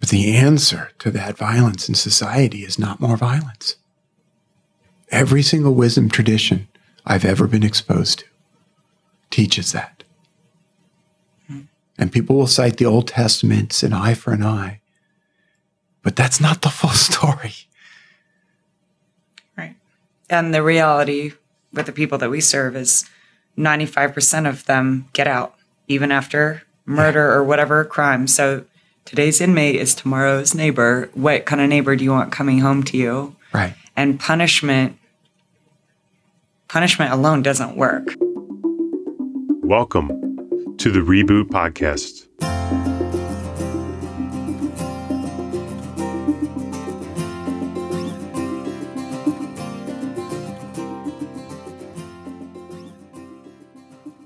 But the answer to that violence in society is not more violence. Every single wisdom tradition I've ever been exposed to teaches that. And people will cite the Old Testament's an eye for an eye, but that's not the full story. Right. And the reality with the people that we serve is 95% of them get out, even after murder or whatever crime. So today's inmate is tomorrow's neighbor. What kind of neighbor do you want coming home to you? Right. And punishment punishment alone doesn't work. Welcome to the Reboot Podcast.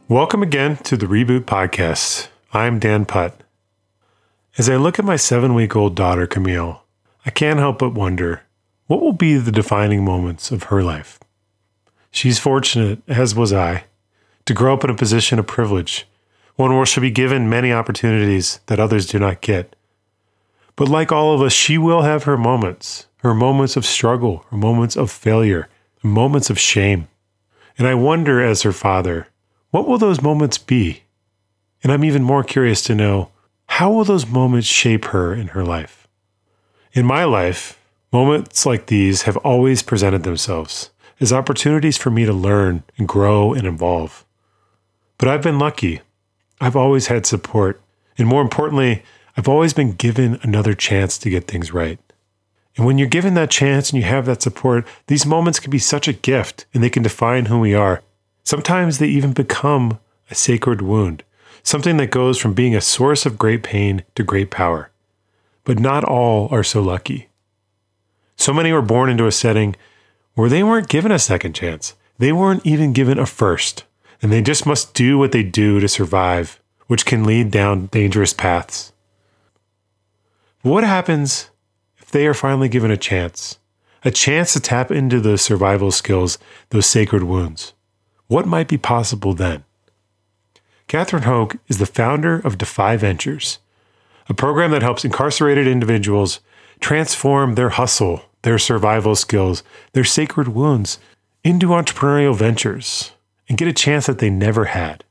Welcome again to the Reboot Podcast. I'm Dan Putt. As I look at my seven week old daughter, Camille, I can't help but wonder what will be the defining moments of her life. She's fortunate, as was I, to grow up in a position of privilege, one where she'll be given many opportunities that others do not get. But like all of us, she will have her moments, her moments of struggle, her moments of failure, her moments of shame. And I wonder, as her father, what will those moments be? And I'm even more curious to know how will those moments shape her in her life? In my life, moments like these have always presented themselves as opportunities for me to learn and grow and evolve. But I've been lucky. I've always had support. And more importantly, I've always been given another chance to get things right. And when you're given that chance and you have that support, these moments can be such a gift and they can define who we are. Sometimes they even become a sacred wound, something that goes from being a source of great pain to great power. But not all are so lucky. So many were born into a setting where they weren't given a second chance. They weren't even given a first, and they just must do what they do to survive, which can lead down dangerous paths. What happens if they are finally given a chance? A chance to tap into those survival skills, those sacred wounds. What might be possible then? Catherine Hoke is the founder of Defy Ventures, a program that helps incarcerated individuals transform their hustle their survival skills, their sacred wounds into entrepreneurial ventures and get a chance that they never had.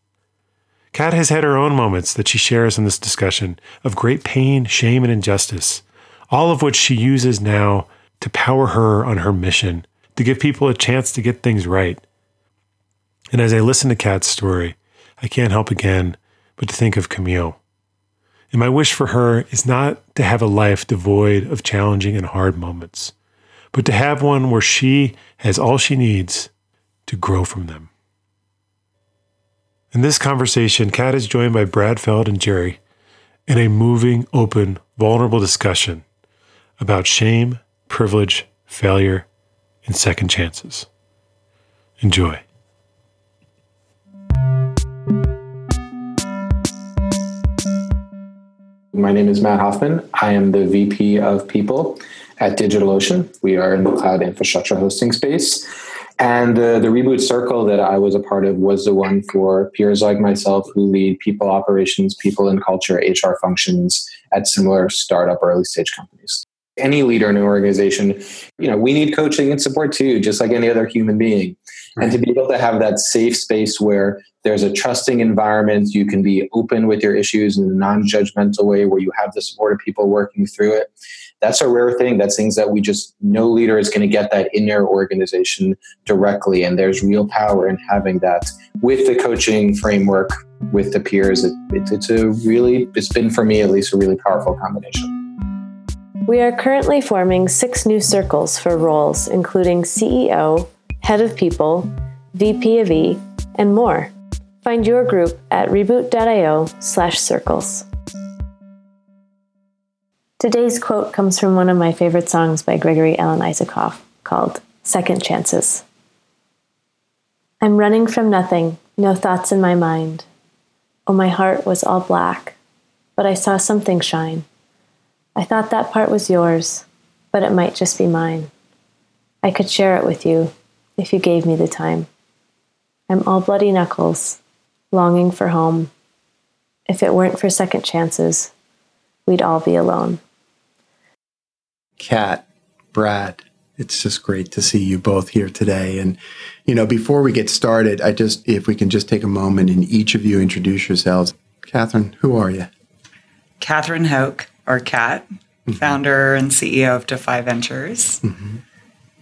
Kat has had her own moments that she shares in this discussion of great pain, shame, and injustice, all of which she uses now to power her on her mission to give people a chance to get things right. And as I listen to Kat's story, I can't help again but to think of Camille. And my wish for her is not to have a life devoid of challenging and hard moments, but to have one where she has all she needs to grow from them. In this conversation, Kat is joined by Brad Feld and Jerry in a moving, open, vulnerable discussion about shame, privilege, failure, and second chances. Enjoy. My name is Matt Hoffman. I am the VP of People at DigitalOcean. We are in the cloud infrastructure hosting space. And uh, the reboot circle that I was a part of was the one for peers like myself who lead people operations, people and culture, HR functions at similar startup early stage companies. Any leader in an organization, you know, we need coaching and support too, just like any other human being. Right. And to be able to have that safe space where there's a trusting environment, you can be open with your issues in a non judgmental way where you have the support of people working through it that's a rare thing. That's things that we just, no leader is going to get that in their organization directly. And there's real power in having that with the coaching framework, with the peers. It, it, it's a really, it's been for me at least, a really powerful combination. We are currently forming six new circles for roles, including CEO, Head of People, VP of E, and more. Find your group at reboot.io slash circles. Today's quote comes from one of my favorite songs by Gregory Alan Isakov called Second Chances. I'm running from nothing, no thoughts in my mind. Oh, my heart was all black, but I saw something shine. I thought that part was yours, but it might just be mine. I could share it with you if you gave me the time. I'm all bloody knuckles, longing for home. If it weren't for second chances, we'd all be alone. Kat, Brad, it's just great to see you both here today. And, you know, before we get started, I just, if we can just take a moment and each of you introduce yourselves. Catherine, who are you? Catherine Hoke, or Kat, mm-hmm. founder and CEO of Defy Ventures, mm-hmm.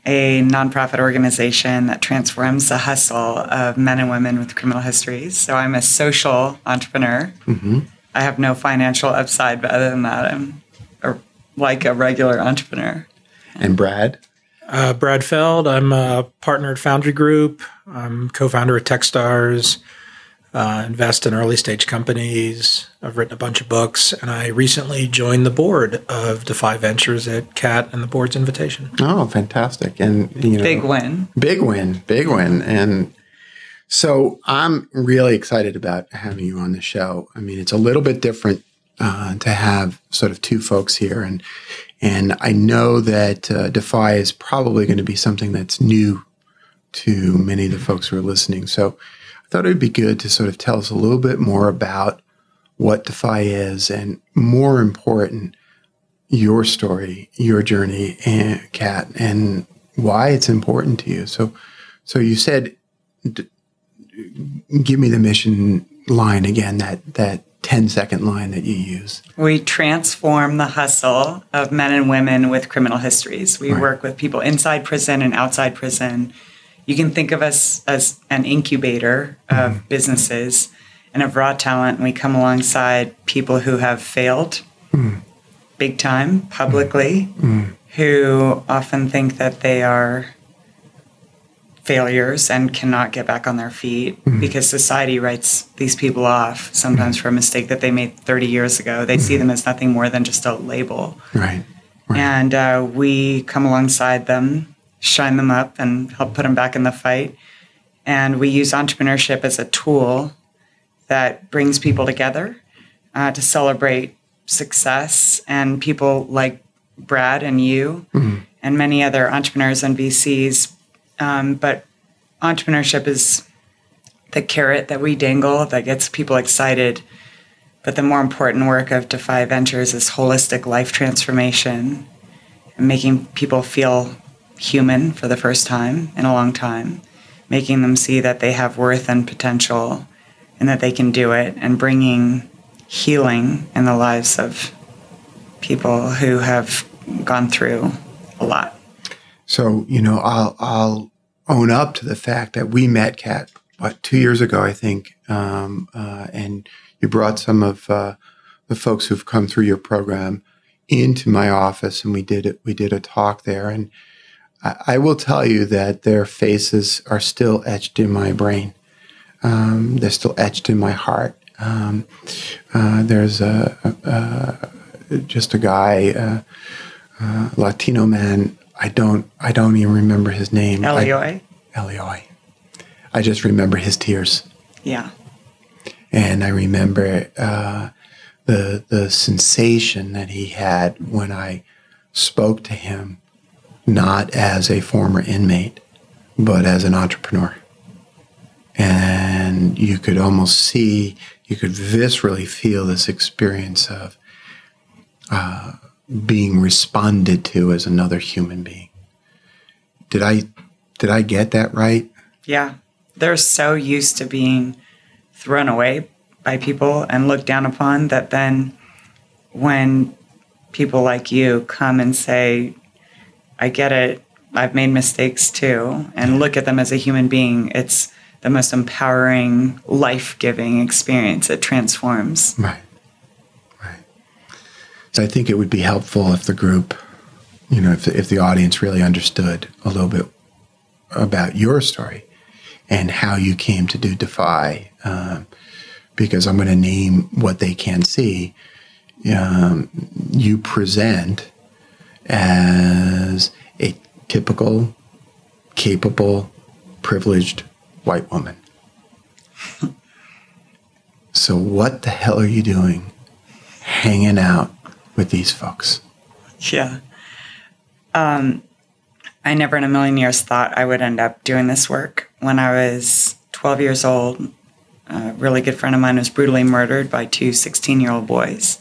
a nonprofit organization that transforms the hustle of men and women with criminal histories. So I'm a social entrepreneur. Mm-hmm. I have no financial upside, but other than that, I'm a, like a regular entrepreneur. And Brad? Uh, Brad Feld. I'm a partner at Foundry Group. I'm co-founder at Techstars. Uh, invest in early stage companies. I've written a bunch of books, and I recently joined the board of Defy Ventures at Kat and the board's invitation. Oh, fantastic! And you know, big win, big win, big win, and so I'm really excited about having you on the show. I mean, it's a little bit different uh, to have sort of two folks here, and and I know that uh, Defy is probably going to be something that's new to many of the folks who are listening. So I thought it would be good to sort of tell us a little bit more about what Defy is, and more important, your story, your journey, and Kat, and why it's important to you. So, so you said, d- give me the mission line again. That that 10 second line that you use? We transform the hustle of men and women with criminal histories. We right. work with people inside prison and outside prison. You can think of us as an incubator of mm. businesses and of raw talent. And we come alongside people who have failed mm. big time publicly, mm. who often think that they are failures and cannot get back on their feet mm-hmm. because society writes these people off sometimes mm-hmm. for a mistake that they made 30 years ago. They mm-hmm. see them as nothing more than just a label. Right. right. And uh, we come alongside them, shine them up, and help put them back in the fight. And we use entrepreneurship as a tool that brings people together uh, to celebrate success and people like Brad and you mm-hmm. and many other entrepreneurs and VCs um, but entrepreneurship is the carrot that we dangle that gets people excited. But the more important work of Defy Ventures is holistic life transformation and making people feel human for the first time in a long time, making them see that they have worth and potential and that they can do it, and bringing healing in the lives of people who have gone through a lot. So, you know, I'll, I'll own up to the fact that we met Kat, what, two years ago, I think. Um, uh, and you brought some of uh, the folks who've come through your program into my office and we did it. We did a talk there. And I, I will tell you that their faces are still etched in my brain. Um, they're still etched in my heart. Um, uh, there's a, a, a, just a guy, uh, uh, Latino man I don't I don't even remember his name. Elioi. Elioi. I just remember his tears. Yeah. And I remember uh, the the sensation that he had when I spoke to him, not as a former inmate, but as an entrepreneur. And you could almost see, you could viscerally feel this experience of uh, being responded to as another human being. Did I did I get that right? Yeah. They're so used to being thrown away by people and looked down upon that then when people like you come and say, I get it, I've made mistakes too, and look at them as a human being, it's the most empowering, life giving experience. It transforms. Right. Right. So I think it would be helpful if the group, you know, if the, if the audience really understood a little bit about your story and how you came to do Defy, um, because I'm going to name what they can see. Um, you present as a typical, capable, privileged white woman. so, what the hell are you doing hanging out with these folks? Yeah. Um, I never in a million years thought I would end up doing this work. When I was 12 years old, a really good friend of mine was brutally murdered by two 16 year old boys.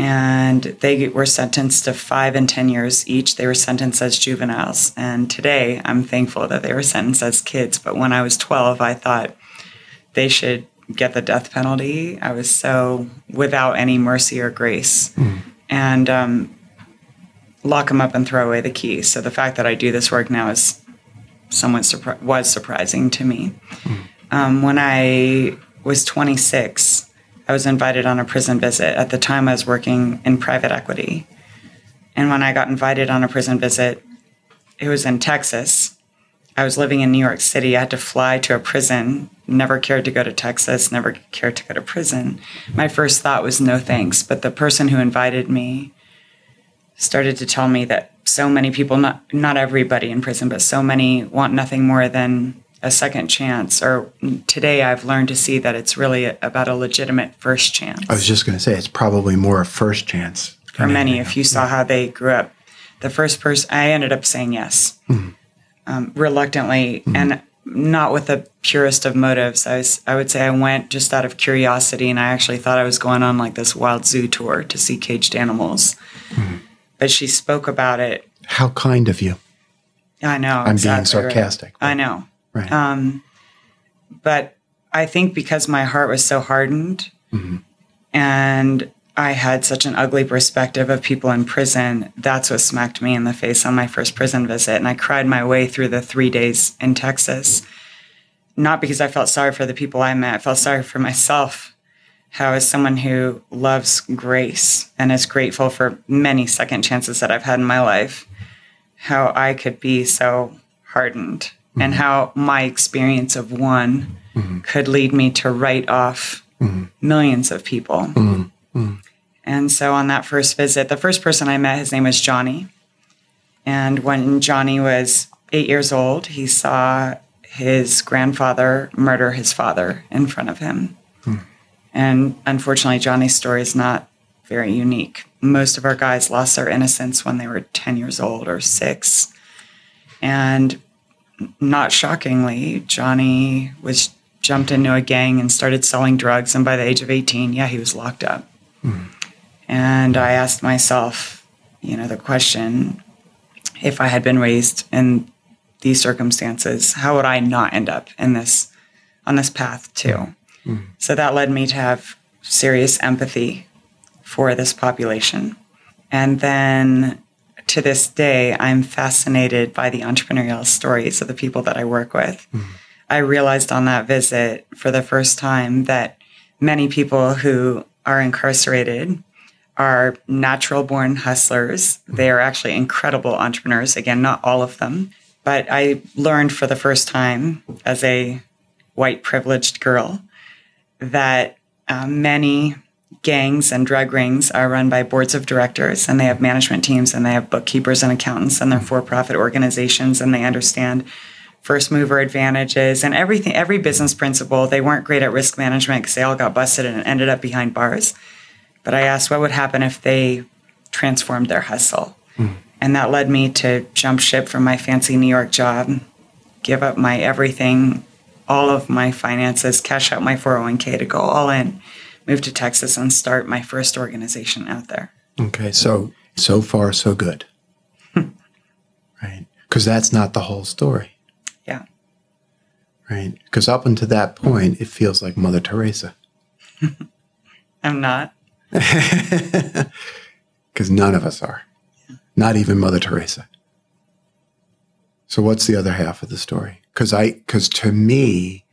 And they were sentenced to five and 10 years each. They were sentenced as juveniles. And today I'm thankful that they were sentenced as kids. But when I was 12, I thought they should get the death penalty. I was so without any mercy or grace. And um, lock them up and throw away the keys. So the fact that I do this work now is somewhat surpri- was surprising to me. Um, when I was 26, I was invited on a prison visit. At the time, I was working in private equity. And when I got invited on a prison visit, it was in Texas. I was living in New York City. I had to fly to a prison. Never cared to go to Texas, never cared to go to prison. My first thought was no thanks. But the person who invited me started to tell me that so many people, not, not everybody in prison, but so many want nothing more than a second chance. Or today I've learned to see that it's really about a legitimate first chance I was just going to say it's probably more a first chance for many if you saw how they grew up. The first person, I ended up saying yes, hmm. um, reluctantly, hmm. and not with the purest of motives. I, was, I would say I went just out of curiosity, and I actually thought I was going on like this wild zoo tour to see caged animals. Hmm. But she spoke about it. How kind of you. I know. I'm being exactly right. sarcastic. I know. Right. Um, but I think because my heart was so hardened and I had such an ugly perspective of people in prison, that's what smacked me in the face on my first prison visit. And I cried my way through the three days in Texas. Not because I felt sorry for the people I met, I felt sorry for myself. How, as someone who loves grace and is grateful for many second chances that I've had in my life, how I could be so hardened Mm-hmm. and how my experience of one mm-hmm. could lead me to write off mm-hmm. millions of people. And so on that first visit, the first person I met, his name was Johnny. And when Johnny was eight years old, he saw his grandfather murder his father in front of him. And unfortunately, Johnny's story is not very unique. Most of our guys lost their innocence when they were 10 years old or six. And not shockingly, Johnny was jumped into a gang and started selling drugs. And by the age of 18, yeah, he was locked up. Hmm. And I asked myself, you know, the question if I had been raised in these circumstances, how would I not end up in this on this path too? Hmm. Hmm. So that led me to have serious empathy for this population. And then to this day, I'm fascinated by the entrepreneurial stories of the people that I work with. I realized on that visit for the first time that many people who are incarcerated are natural born hustlers. They are actually incredible entrepreneurs. Again, not all of them. But I learned for the first time as a white privileged girl that uh, many gangs and drug rings are run by boards of directors and they have management teams and they have bookkeepers and accountants and they're for-profit organizations and they understand first mover advantages and everything every business principle. They weren't great at risk management because they all got busted and ended up behind bars. But i asked what would happen if they transformed their hustle. Hmm. And that led me to jump ship from my fancy new york job give up my everything all of my finances cash out my 401k to go all in move to texas and start my first organization out there Okay, so so far so good. right? Because that's not the whole story, yeah right? Because up until that point, it feels like Mother Teresa. i'm not Because none of us are, not even Mother Teresa. So what's the other half of the story? Because I, because to me,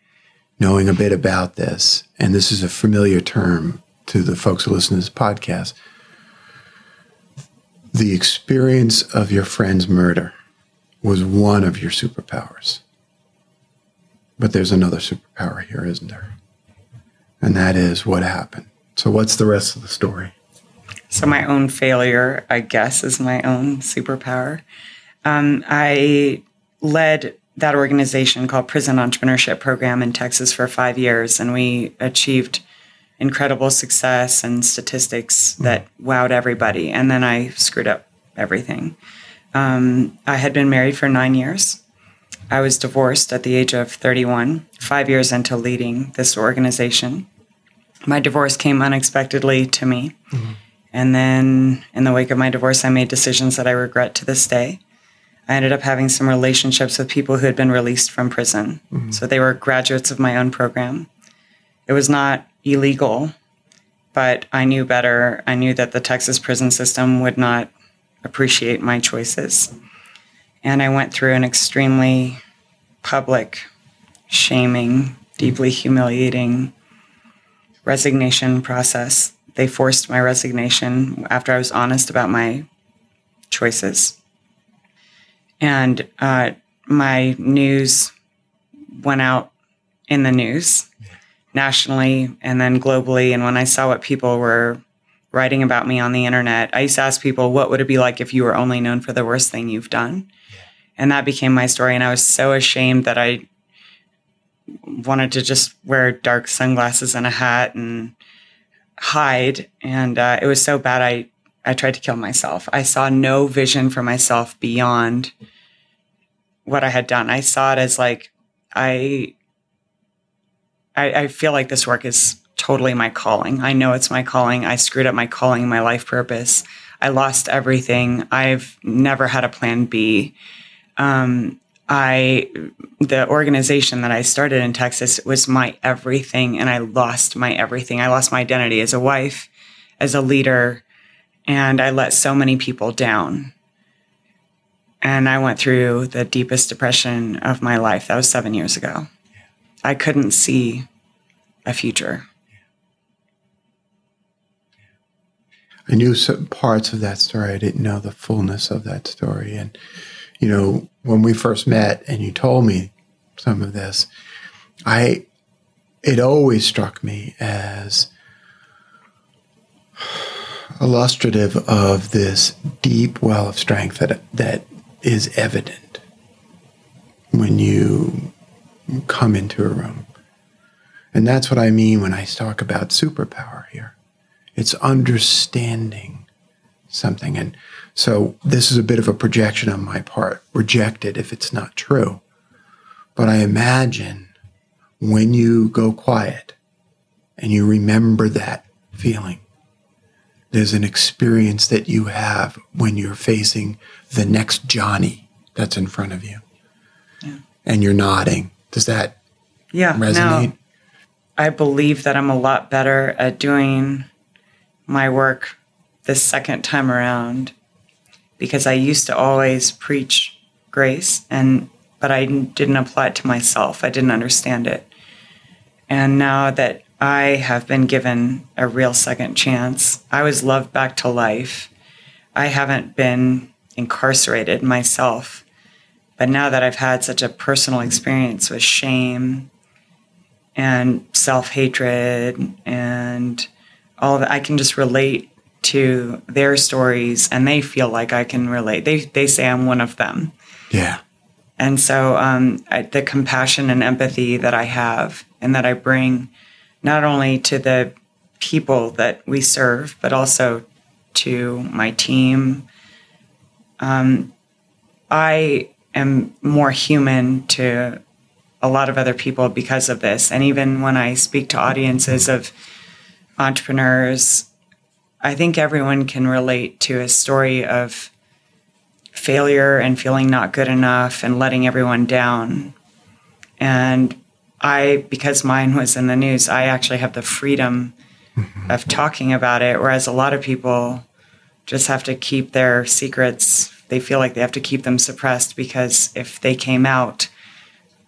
knowing a bit about this, and this is a familiar term to the folks who listen to this podcast, the experience of your friend's murder was one of your superpowers. But there's another superpower here, isn't there? And that is what happened. So what's the rest of the story? So my own failure, I guess, is my own superpower. Um, I led that organization called Prison Entrepreneurship Program in Texas for five years, and we achieved incredible success and statistics that wowed everybody. And then I screwed up everything. Um, I had been married for nine years. I was divorced at the age of 31, five years into leading this organization. My divorce came unexpectedly to me. And then in the wake of my divorce, I made decisions that I regret to this day. I ended up having some relationships with people who had been released from prison. Mm-hmm. So they were graduates of my own program. It was not illegal, but I knew better. I knew that the Texas prison system would not appreciate my choices. And I went through an extremely public, shaming, deeply humiliating resignation process. They forced my resignation after I was honest about my choices. And uh, my news went out in the news nationally and then globally. And when I saw what people were writing about me on the internet, I used to ask people, what would it be like if you were only known for the worst thing you've done? And that became my story. And I was so ashamed that I wanted to just wear dark sunglasses and a hat and hide. And uh, it was so bad, I, I tried to kill myself. I saw no vision for myself beyond what I had done. I saw it as like, I, I, I feel like this work is totally my calling. I know it's my calling. I screwed up my calling, my life purpose. I lost everything. I've never had a plan B. Um, I, the organization that I started in Texas was my everything, and I lost my everything. I lost my identity as a wife, as a leader, and I let so many people down. And I went through the deepest depression of my life. That was seven years ago. I couldn't see a future. I knew some parts of that story. I didn't know the fullness of that story. And, you know, when we first met and you told me some of this, I, it always struck me as illustrative of this deep well of strength that, that is evident when you come into a room. And that's what I mean when I talk about superpower here. It's understanding something. And so this is a bit of a projection on my part. Reject it if it's not true. But I imagine when you go quiet and you remember that feeling, there's an experience that you have when you're facing the next Johnny that's in front of you. And you're nodding. Does that Yeah. resonate? No, I believe that I'm a lot better at doing my work the second time around because I used to always preach grace and but I didn't apply it to myself. I didn't understand it. And now that I have been given a real second chance, I was loved back to life. I haven't been incarcerated myself. But now that I've had such a personal experience with shame and self hatred and all that, I can just relate to their stories and they feel like I can relate. They, they say I'm one of them. Yeah. And so um, I, the compassion and empathy that I have and that I bring not only to the people that we serve, but also to my team, um, I am more human to a lot of other people because of this. And even when I speak to audiences of entrepreneurs, I think everyone can relate to a story of failure and feeling not good enough and letting everyone down. And I, because mine was in the news, I actually have the freedom mm-hmm. of talking about it, whereas a lot of people just have to keep their secrets. They feel like they have to keep them suppressed because if they came out,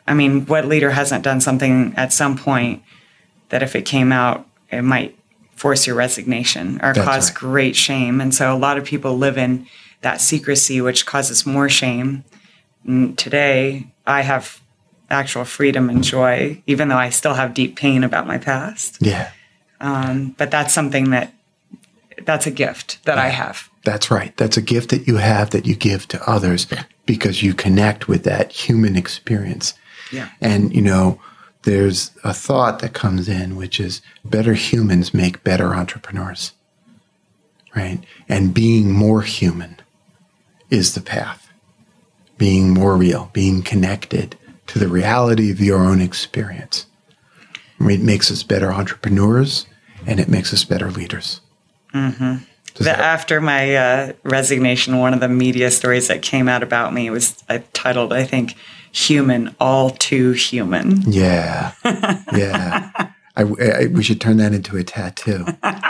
I mean, what leader hasn't done something at some point that if it came out, it might force your resignation or That's cause right. great shame. And so a lot of people live in that secrecy, which causes more shame. And today, I have actual freedom and joy, even though I still have deep pain about my past. Yeah. Um, but that's something that that's a gift that I have. That's right. That's a gift that you have that you give to others because you connect with that human experience. Yeah. And, you know, there's a thought that comes in, which is better humans make better entrepreneurs, right? And being more human is the path. Being more real, being connected to the reality of your own experience. It makes us better entrepreneurs and it makes us better leaders. Does The, after my uh, resignation, one of the media stories that came out about me was I titled, I think, "Human, All Too Human." Yeah, yeah. I, I- we should turn that into a tattoo.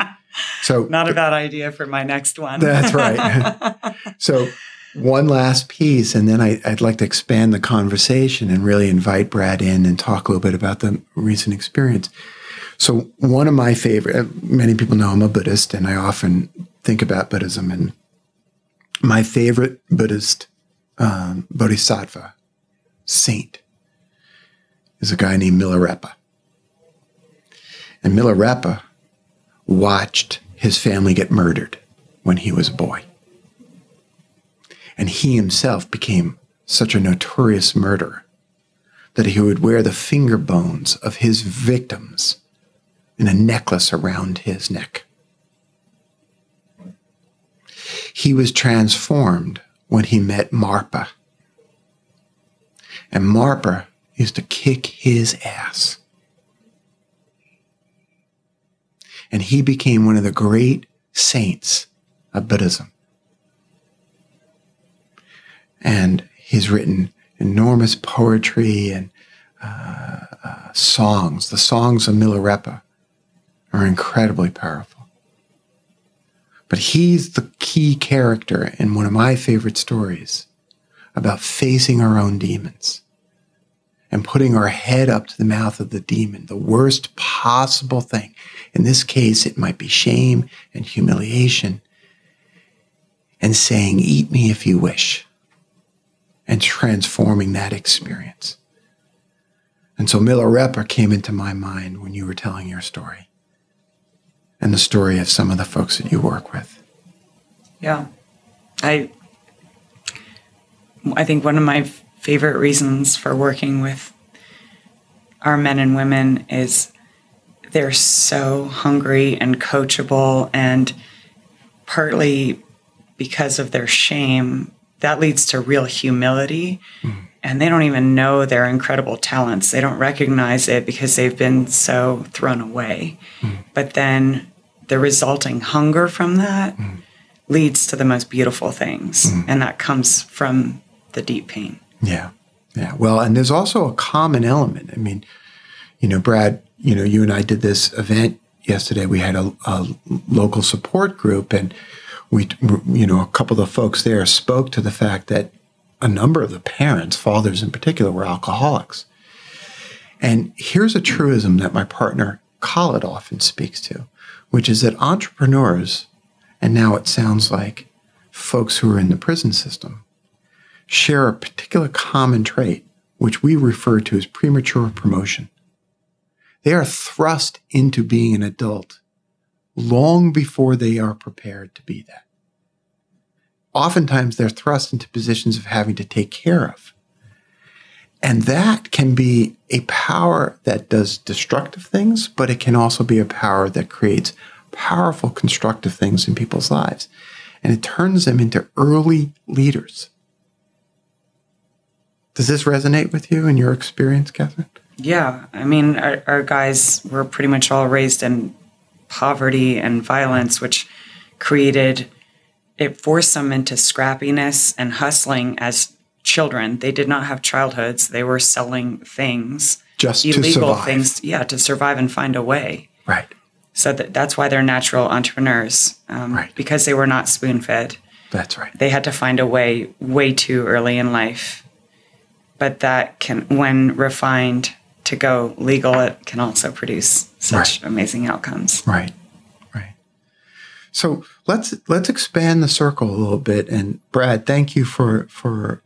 So Not a bad idea for my next one. That's right. so, one last piece, and then I, I'd like to expand the conversation and really invite Brad in and talk a little bit about the recent experience. So, one of my favorite, uh, many people know I'm a Buddhist, and I often think about Buddhism. And my favorite Buddhist um, bodhisattva, saint, is a guy named Milarepa. And Milarepa watched his family get murdered when he was a boy. And he himself became such a notorious murderer that he would wear the finger bones of his victims in a necklace around his neck. He was transformed when he met Marpa. And Marpa used to kick his ass. and he became one of the great saints of Buddhism. And he's written enormous poetry and uh, uh, songs. The songs of Milarepa are incredibly powerful. But he's the key character in one of my favorite stories about facing our own demons and putting our head up to the mouth of the demon, the worst possible thing. In this case, it might be shame and humiliation, and saying, Eat me if you wish, and transforming that experience. And so Milarepa came into my mind when you were telling your story, and the story of some of the folks that you work with. Yeah. I I think one of my favorite reasons for working with our men and women is they're so hungry and coachable and partly because of their shame that leads to real humility. Mm. And they don't even know their incredible talents. They don't recognize it because they've been so thrown away. Mm. But then the resulting hunger from that mm. leads to the most beautiful things. And that comes from the deep pain. Yeah. Yeah. Well, and there's also a common element. I mean, you know, Brad, you know, you and I did this event yesterday. We had a, a local support group, and we, you know, a couple of the folks there spoke to the fact that a number of the parents, fathers in particular, were alcoholics. And here's a truism that my partner Khalid often speaks to, which is that entrepreneurs, and now it sounds like folks who are in the prison system, share a particular common trait, which we refer to as premature promotion. They are thrust into being an adult long before they are prepared to be that. Oftentimes, they're thrust into positions of having to take care of. And that can be a power that does destructive things, but it can also be a power that creates powerful constructive things in people's lives. And it turns them into early leaders. Does this resonate with you in your experience, Catherine? Yeah, I mean, our, our guys were pretty much all raised in poverty and violence, which created it forced them into scrappiness and hustling as children. They did not have childhoods; they were selling things, Just illegal things, yeah, to survive and find a way. Right. So that, that's why they're natural entrepreneurs, um, Right. because they were not spoon fed. That's right. They had to find a way way too early in life. But that can, when refined to go legal, it can also produce such amazing outcomes. Right. Right. So let's let's expand the circle a little bit. And Brad, thank you for for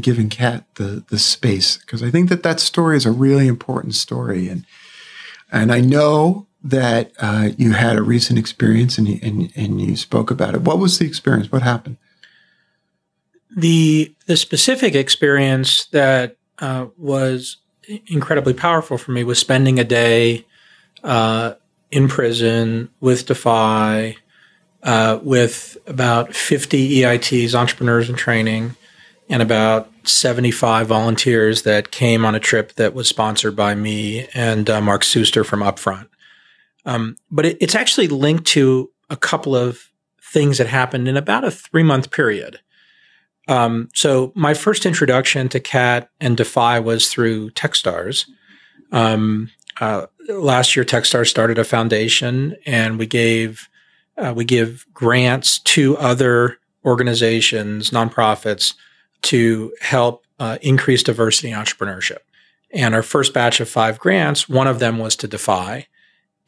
giving Kat the the space because I think that that story is a really important story. And and I know that uh, you had a recent experience and you, and and you spoke about it. What was the experience? What happened? the the specific experience that uh, was incredibly powerful for me was spending a day uh, in prison with Defy, uh, with about 50 EITs, entrepreneurs in training, and about 75 volunteers that came on a trip that was sponsored by me and uh, Mark Suster from Upfront. Um, but it, it's actually linked to a couple of things that happened in about a three month period. Um, so my first introduction to Kat and Defy was through TechStars. Um, uh, last year, TechStars started a foundation, and we gave uh, we give grants to other organizations, nonprofits, to help uh, increase diversity in entrepreneurship. And our first batch of five grants, one of them was to Defy.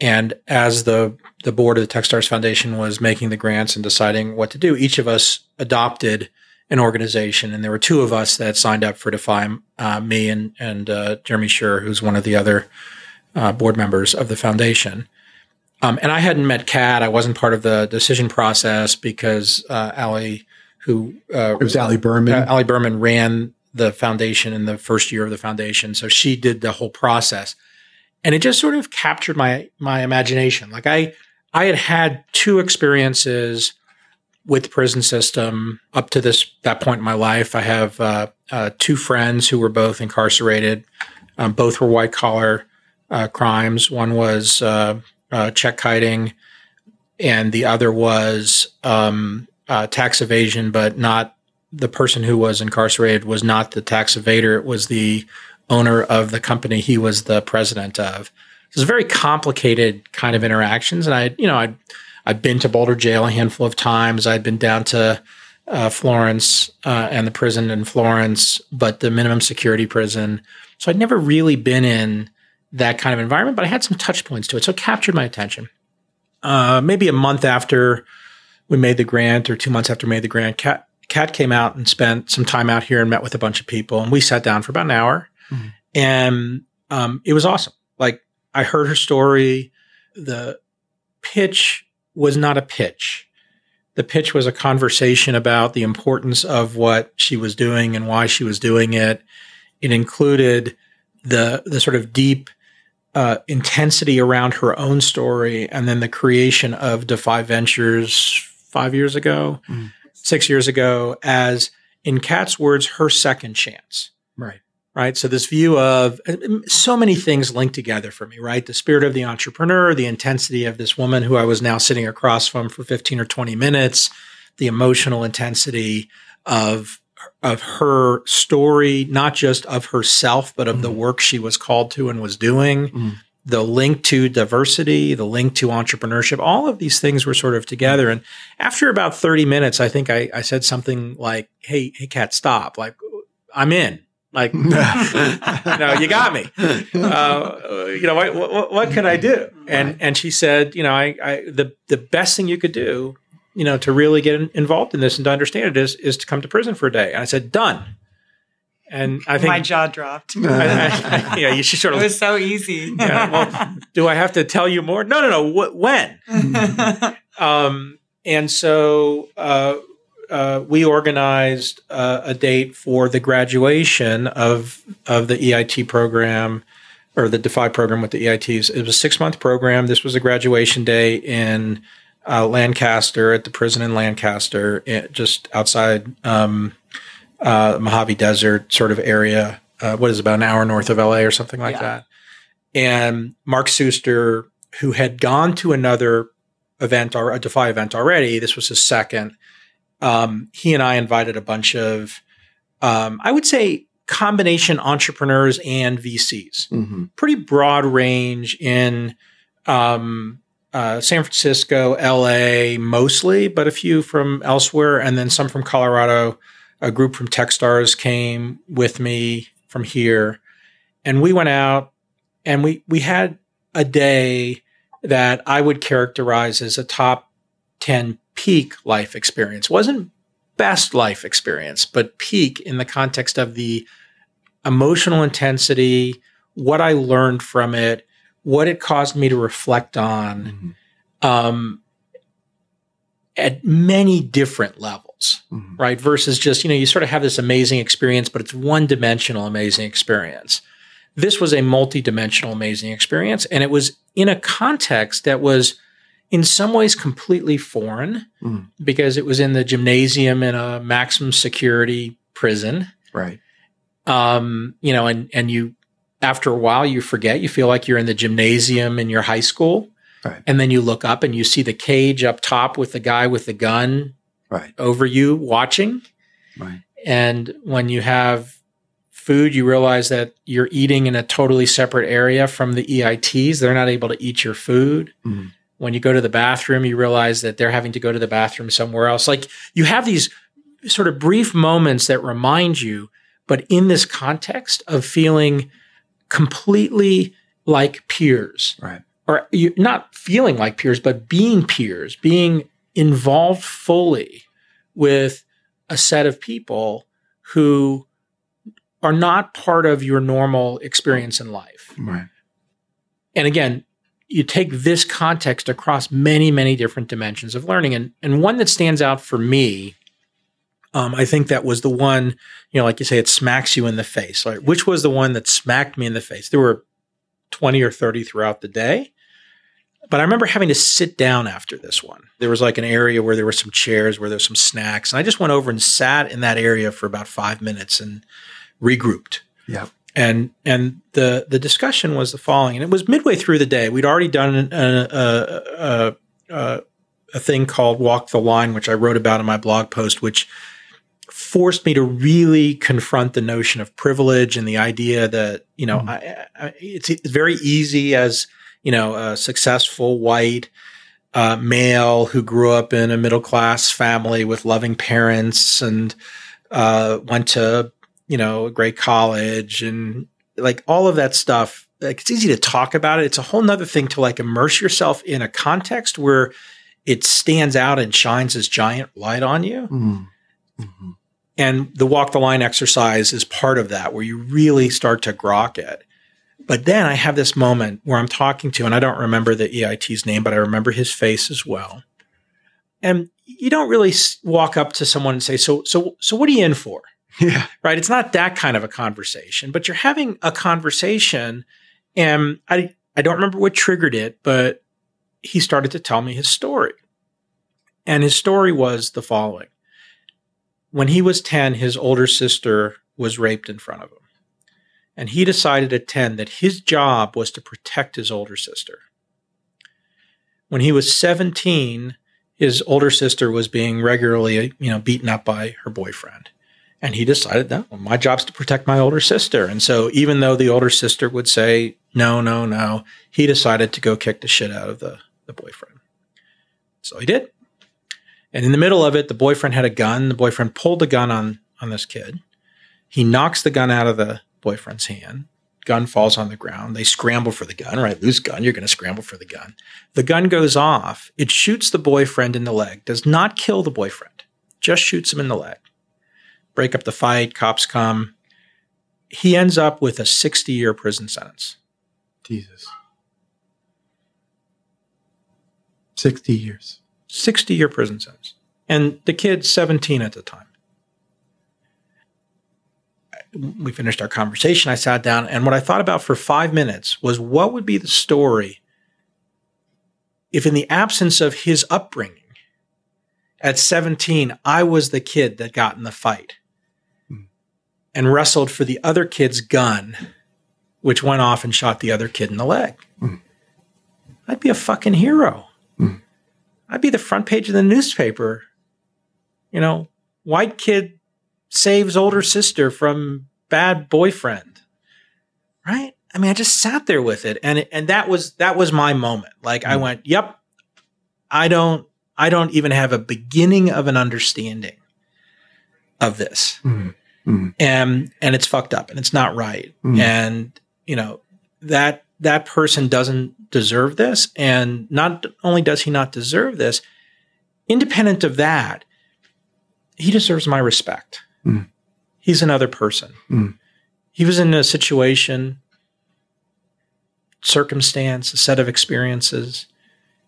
And as the the board of the TechStars Foundation was making the grants and deciding what to do, each of us adopted an organization, and there were two of us that signed up for Defy, uh, me and and uh, Jeremy Scher, who's one of the other uh, board members of the foundation. Um, and I hadn't met Kat. I wasn't part of the decision process because uh, Ali, who uh, It was Ali Berman. uh, Ali Berman ran the foundation in the first year of the foundation, so she did the whole process, and it just sort of captured my my imagination. Like I I had had two experiences with the prison system up to this that point in my life. I have uh, uh, two friends who were both incarcerated. Um, both were white collar uh, crimes. One was uh, uh, check kiting, and the other was um, uh, tax evasion, but not the person who was incarcerated was not the tax evader. It was the owner of the company he was the president of. It was a very complicated kind of interactions, and I, you know, I. I've been to Boulder Jail a handful of times. I'd been down to uh, Florence uh, and the prison in Florence, but the minimum security prison. So I'd never really been in that kind of environment, but I had some touch points to it. So it captured my attention. Uh, maybe a month after we made the grant, or two months after we made the grant, Kat, Kat came out and spent some time out here and met with a bunch of people. And we sat down for about an hour. Mhm. And um, it was awesome. Like I heard her story. The pitch was not a pitch. The pitch was a conversation about the importance of what she was doing and why she was doing it. It included the the sort of deep uh, intensity around her own story, and then the creation of Defy Ventures five years ago, Mm. six years ago, as in Kat's words, her second chance right. Right? So this view of so many things linked together for me, right? The spirit of the entrepreneur, the intensity of this woman who I was now sitting across from for 15 or 20 minutes, the emotional intensity of of her story, not just of herself, but of the work she was called to and was doing. Mm. The link to diversity, the link to entrepreneurship, all of these things were sort of together. And after about 30 minutes, I think I, I said something like, Hey, hey, Kat, stop. Like, I'm in. Like, no, you got me. Uh, you know, what, what, what can I do? And and she said, you know, I, I the the best thing you could do, you know, to really get in- involved in this and to understand it is is to come to prison for a day. And I said, done. And I think, My jaw dropped. I, I, yeah, you should sort of. It was so easy. Yeah, well, do I have to tell you more? No, no, no. Wh- when? Um, and so uh, uh, we organized uh, a date for the graduation of of the EIT program or the Defy program with the EITs. It was a six month program. This was a graduation day in uh, Lancaster at the prison in Lancaster, eh, just outside um, uh, Mojave Desert sort of area. Uh, what is it, about an hour north of LA or something like Yeah. that. And Mark Suster, who had gone to another event or a Defy event already. This was his second. Um, he and I invited a bunch of, um, I would say, combination entrepreneurs and VCs. Mhm. Pretty broad range in um, uh, San Francisco, LA, mostly, but a few from elsewhere, and then some from Colorado. A group from TechStars came with me from here, and we went out and we we had a day that I would characterize as a top 10 peak life experience. Wasn't best life experience, but peak in the context of the emotional intensity, what I learned from it, what it caused me to reflect on Mhm. um, at many different levels, Mhm. right? Versus just, you know, you sort of have this amazing experience, but it's one dimensional amazing experience. This was a multi dimensional amazing experience. And it was in a context that was in some ways completely foreign Mm. because it was in the gymnasium in a maximum security prison. Right. Um, you know, and and you after a while you forget, you feel like you're in the gymnasium in your high school. Right. And then you look up and you see the cage up top with the guy with the gun Right. over you watching. Right. And when you have food, you realize that you're eating in a totally separate area from the EITs. They're not able to eat your food. Mhm. When you go to the bathroom, you realize that they're having to go to the bathroom somewhere else. Like you have these sort of brief moments that remind you, but in this context of feeling completely like peers Right. or you're not feeling like peers, but being peers, being involved fully with a set of people who are not part of your normal experience in life. Right. And again, you take this context across many, many different dimensions of learning. And, and one that stands out for me, um, I think that was the one, you know, like you say, it smacks you in the face. Like, which was the one that smacked me in the face? There were 20 or 30 throughout the day. But I remember having to sit down after this one. There was like an area where there were some chairs, where there was some snacks. And I just went over and sat in that area for about five minutes and regrouped. Yeah. And and the the discussion was the following, and it was midway through the day. We'd already done a, a, a, a, a thing called Walk the Line, which I wrote about in my blog post, which forced me to really confront the notion of privilege and the idea that you know I, I, it's, it's very easy as you know a successful white uh, male who grew up in a middle class family with loving parents and uh, went to you know a great college and like all of that stuff like it's easy to talk about it it's a whole nother thing to like immerse yourself in a context where it stands out and shines this giant light on you Mm. Mhm. and the walk the line exercise is part of that, where you really start to grok it. But then I have this moment where I'm talking to, and I don't remember the EIT's name, but I remember his face as well. And you don't really walk up to someone and say, "So, so, so, what are you in for?" Yeah. right? It's not that kind of a conversation, but you're having a conversation, and I I don't remember what triggered it, but he started to tell me his story, and his story was the following: when he was ten, his older sister was raped in front of him, and he decided at ten that his job was to protect his older sister. When he was seventeen, his older sister was being regularly, you know, beaten up by her boyfriend and he decided that well, my job's to protect my older sister. And so even though the older sister would say, no, no, no, he decided to go kick the shit out of the, the boyfriend. So he did. And in the middle of it, the boyfriend had a gun. The boyfriend pulled the gun on, on this kid. He knocks the gun out of the boyfriend's hand. Gun falls on the ground. They scramble for the gun, right? Lose gun, you're going to scramble for the gun. The gun goes off. It shoots the boyfriend in the leg, does not kill the boyfriend, just shoots him in the leg break up the fight, cops come. He ends up with a 60 year prison sentence. Jesus. 60 years. 60 year prison sentence. And the kid's 17 at the time. We finished our conversation. I sat down, and what I thought about for five minutes was what would be the story if, in the absence of his upbringing, at 17, I was the kid that got in the fight and wrestled for the other kid's gun, which went off and shot the other kid in the leg. Mm. I'd be a fucking hero. Mm. I'd be the front page of the newspaper. You know, white kid saves older sister from bad boyfriend. Right? I mean, I just sat there with it and and that was that was my moment. Like I Mm. went, "Yep. I don't I don't even have a beginning of an understanding of this." Mm. Mm. and and it's fucked up and it's not right Mm. and you know that that person doesn't deserve this and not only does he not deserve this independent of that he deserves my respect Mm. he's another person Mm. he was in a situation circumstance a set of experiences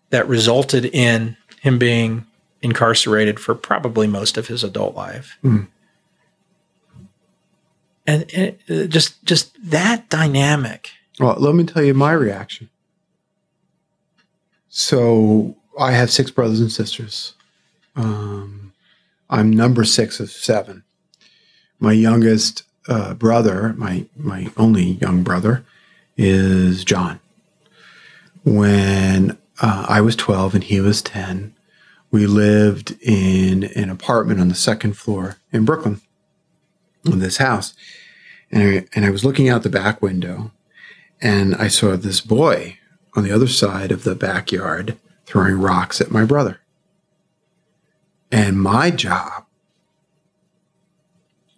that resulted in him being incarcerated for probably most of his adult life Mm. And, uh, just just that dynamic Well, let me tell you my reaction. So I have six brothers and sisters. Um, I'm number six of seven. My youngest uh, brother, my my only young brother, is John. When uh, I was 12 and he was 10. We lived in an apartment on the second floor in Brooklyn, in this house. And I, and I was looking out the back window and I saw this boy on the other side of the backyard throwing rocks at my brother. And my job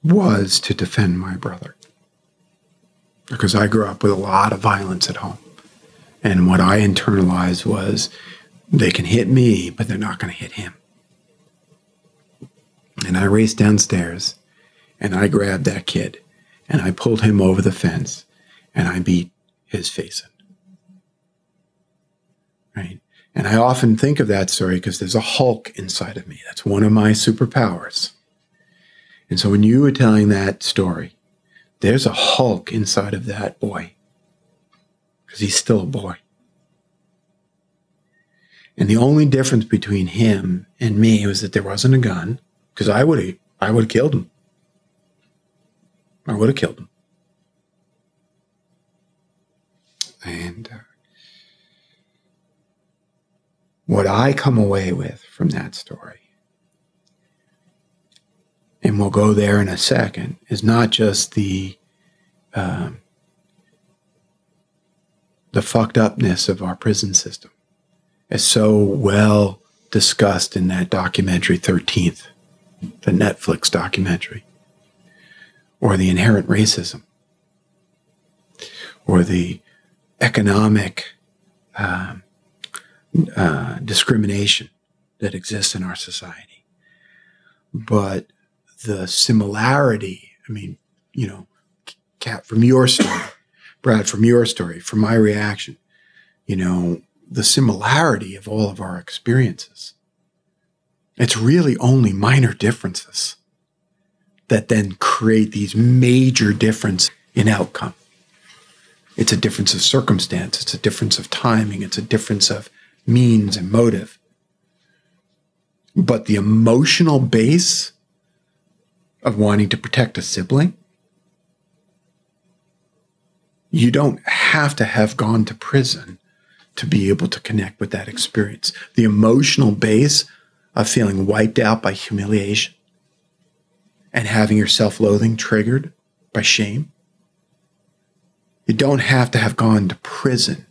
was to defend my brother because I grew up with a lot of violence at home. And what I internalized was they can hit me, but they're not going to hit him. And I raced downstairs and I grabbed that kid and I pulled him over the fence and I beat his face in. Right. And I often think of that story because there's a Hulk inside of me. That's one of my superpowers. And so when you were telling that story, there's a Hulk inside of that boy because he's still a boy. And the only difference between him and me was that there wasn't a gun because I would have I would have killed him. I would have killed him. And uh, what I come away with from that story, and we'll go there in a second, is not just the um, the fucked upness of our prison system, as so well discussed in that documentary 13th, the Netflix documentary, or the inherent racism, or the economic um, uh, discrimination that exists in our society. But the similarity, I mean, you know, Kat, from your story, Brad, from your story, from my reaction, you know, the similarity of all of our experiences. It's really only minor differences that then create these major difference in outcome. It's a difference of circumstance. It's a difference of timing. It's a difference of means and motive. But the emotional base of wanting to protect a sibling, you don't have to have gone to prison to be able to connect with that experience. The emotional base of feeling wiped out by humiliation and having your self loathing triggered by shame. You don't have to have gone to prison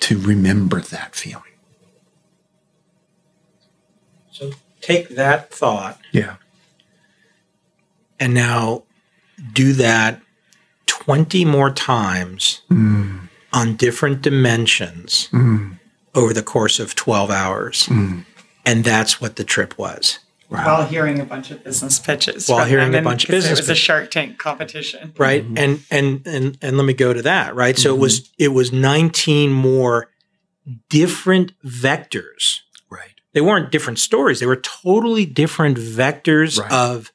to remember that feeling. So take that thought Yeah. and now do that 20 more times Mm, on different dimensions mm, over the course of 12 hours. mm. And that's what the trip was. While hearing a bunch of business pitches. While hearing a bunch of business It was a. Shark Tank competition. Right. Mm-hmm. And, and and and let me go to that. Right. So it mm-hmm. was it was 19 more different vectors. Right. They weren't different stories. They were totally different vectors Right. of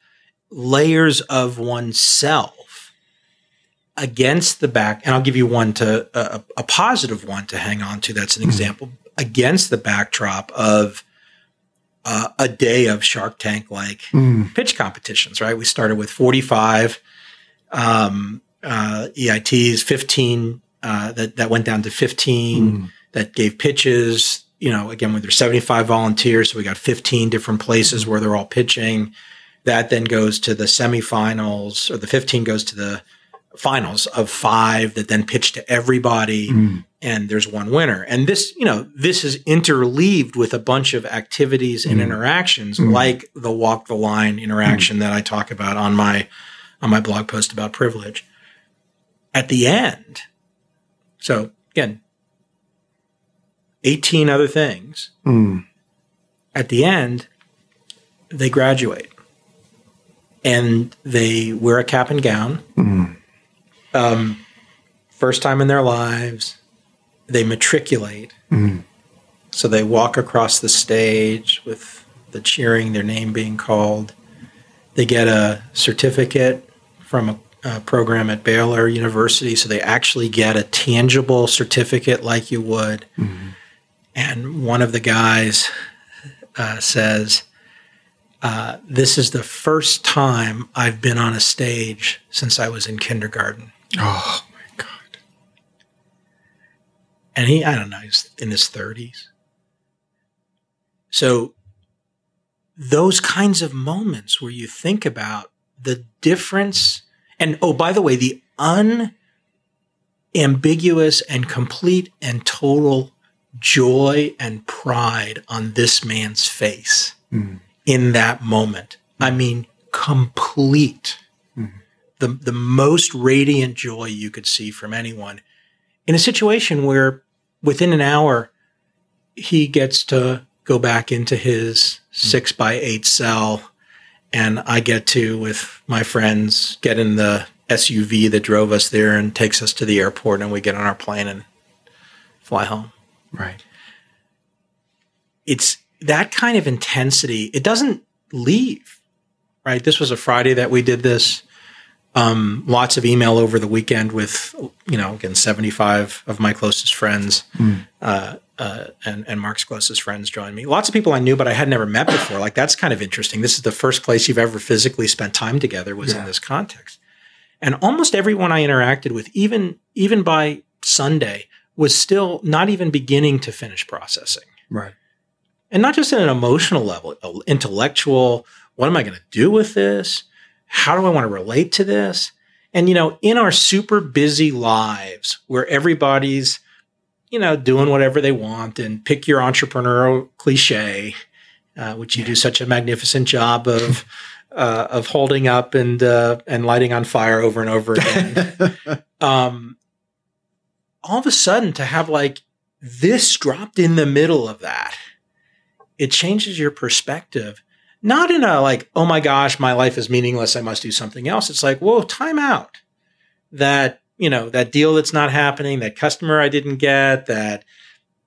layers of oneself against the back. And I'll give you one to a, a positive one to hang on to. That's an hmm. example against the backdrop of uh, a day of Shark Tank like Mm, pitch competitions, right? We started with 45 um, uh, EITs, 15 uh, that, that went down to 15 mm, that gave pitches. You know, again, when there's 75 volunteers, so we got 15 different places where they're all pitching. That then goes to the semifinals, or the 15 goes to the finals of five that then pitch to everybody mm, and there's one winner. And this, you know, this is interleaved with a bunch of activities and Mm. interactions Mm. like the walk the line interaction that I talk about on my on my blog post about privilege. At the end, so again, 18 other things. mm. At the end, they graduate and they wear a cap and gown. Um, first time in their lives, they matriculate. Mm. So they walk across the stage with the cheering, their name being called. They get a certificate from a, a program at Baylor University. So they actually get a tangible certificate like you would. And one of the guys uh, says, uh, This is the first time I've been on a stage since I was in kindergarten. Oh my God. And he, I don't know, he's in his 30s. So those kinds of moments where you think about the difference and oh by the way the unambiguous and complete and total joy and pride on this man's face Mm. in that moment i mean complete the, the most radiant joy you could see from anyone in a situation where within an hour he gets to go back into his hmm. six by eight cell and I get to with my friends get in the SUV that drove us there and takes us to the airport and we get on our plane and fly home. Right. It's that kind of intensity. It doesn't leave, right? This was a Friday that we did this. Um, lots of email over the weekend with, you know, again, 75 of my closest friends. Uh, uh, and, and Mark's closest friends joined me. Lots of people I knew, but I had never met before. Like that's kind of interesting. This is the first place you've ever physically spent time together was in this context. And almost everyone I interacted with, even even by Sunday, was still not even beginning to finish processing. Right. And not just at an emotional level, intellectual. What am I going to do with this? How do I want to relate to this? And you know, in our super busy lives, where everybody's you know, doing whatever they want and pick your entrepreneurial cliche, uh, which you do such a magnificent job of uh, of holding up and uh, and lighting on fire over and over again. um, all of a sudden, to have like this dropped in the middle of that, it changes your perspective. Not in a like, oh my gosh, my life is meaningless. I must do something else. It's like, whoa, time out. That you know that deal that's not happening, that customer I didn't get, that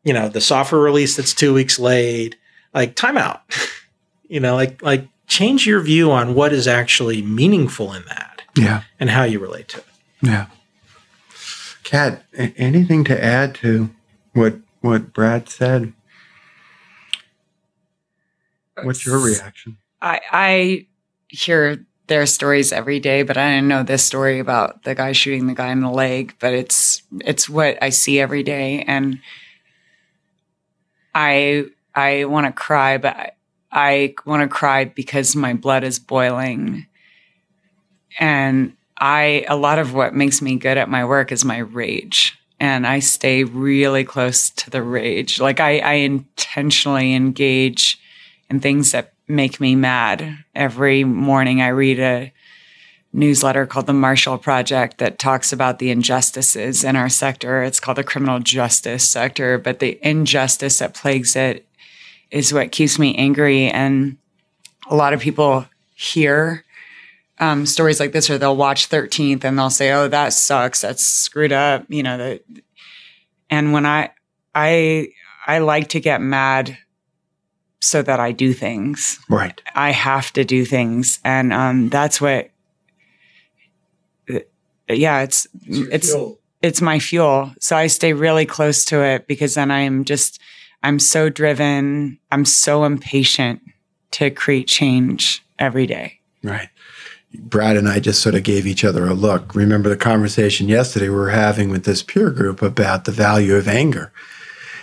you know the software release that's two weeks late. Like time out. you know, like like change your view on what is actually meaningful in that Yeah. and how you relate to it. Yeah. Kat, anything to add to what what Brad said? What's your reaction? I, I hear their stories every day, but I didn't know this story about the guy shooting the guy in the leg. But it's it's what I see every day, and I I want to cry, but I, I want to cry because my blood is boiling, and I a lot of what makes me good at my work is my rage. And I stay really close to the rage. Like I, I intentionally engage and things that make me mad. Every morning I read a newsletter called the Marshall Project that talks about the injustices in our sector. It's called the criminal justice sector, but the injustice that plagues it is what keeps me angry. And a lot of people hear um, stories like this, or they'll watch 13th and they'll say, "Oh, that sucks. That's screwed up." You know, the, and when I, I, I like to get mad so that I do things. Right. I have to do things, and um, that's what. Yeah, it's it's it's my fuel. So I stay really close to it because then I'm just I'm so driven. I'm so impatient to create change every day. Right. Brad and I just sort of gave each other a look. Remember the conversation yesterday we were having with this peer group about the value of anger.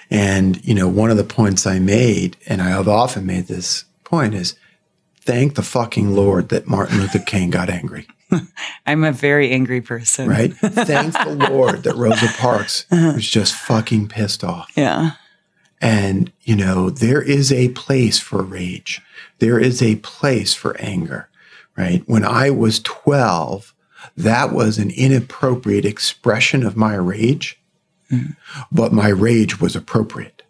And, you know, one of the points I made, and I have often made this point, is thank the fucking Lord that Martin Luther King got angry, I'm a very angry person. right? thank the Lord that Rosa Parks uh-huh. was just fucking pissed off. Yeah. And, you know, there is a place for rage. There is a place for anger, right? When I was 12, that was an inappropriate expression of my rage, but my rage was appropriate,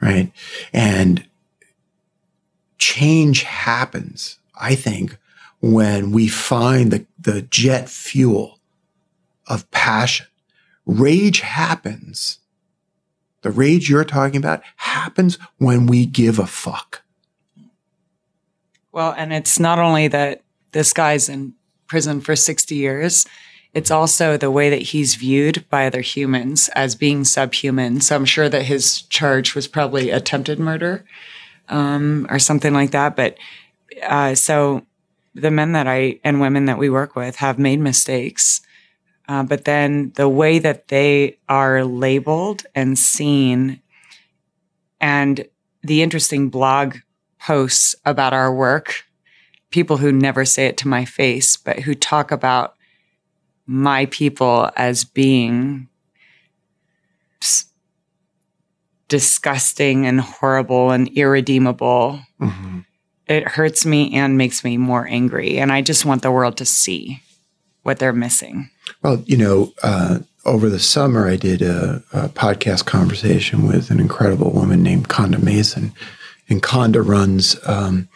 right? And change happens, I think, when we find the, the jet fuel of passion. Rage happens the rage you're talking about happens when we give a fuck. Well, and it's not only that this guy's in prison for 60 years, it's also the way that he's viewed by other humans as being subhuman. So I'm sure that his charge was probably attempted murder um, or something like that. But uh, so the men that I and women that we work with have made mistakes. Uh, but then the way that they are labeled and seen and the interesting blog posts about our work, people who never say it to my face, but who talk about my people as being disgusting and horrible and irredeemable. Mhm. It hurts me and makes me more angry. And I just want the world to see what they're missing. Well, you know, uh, over the summer, I did a, a podcast conversation with an incredible woman named Konda Mason. And Konda runs um,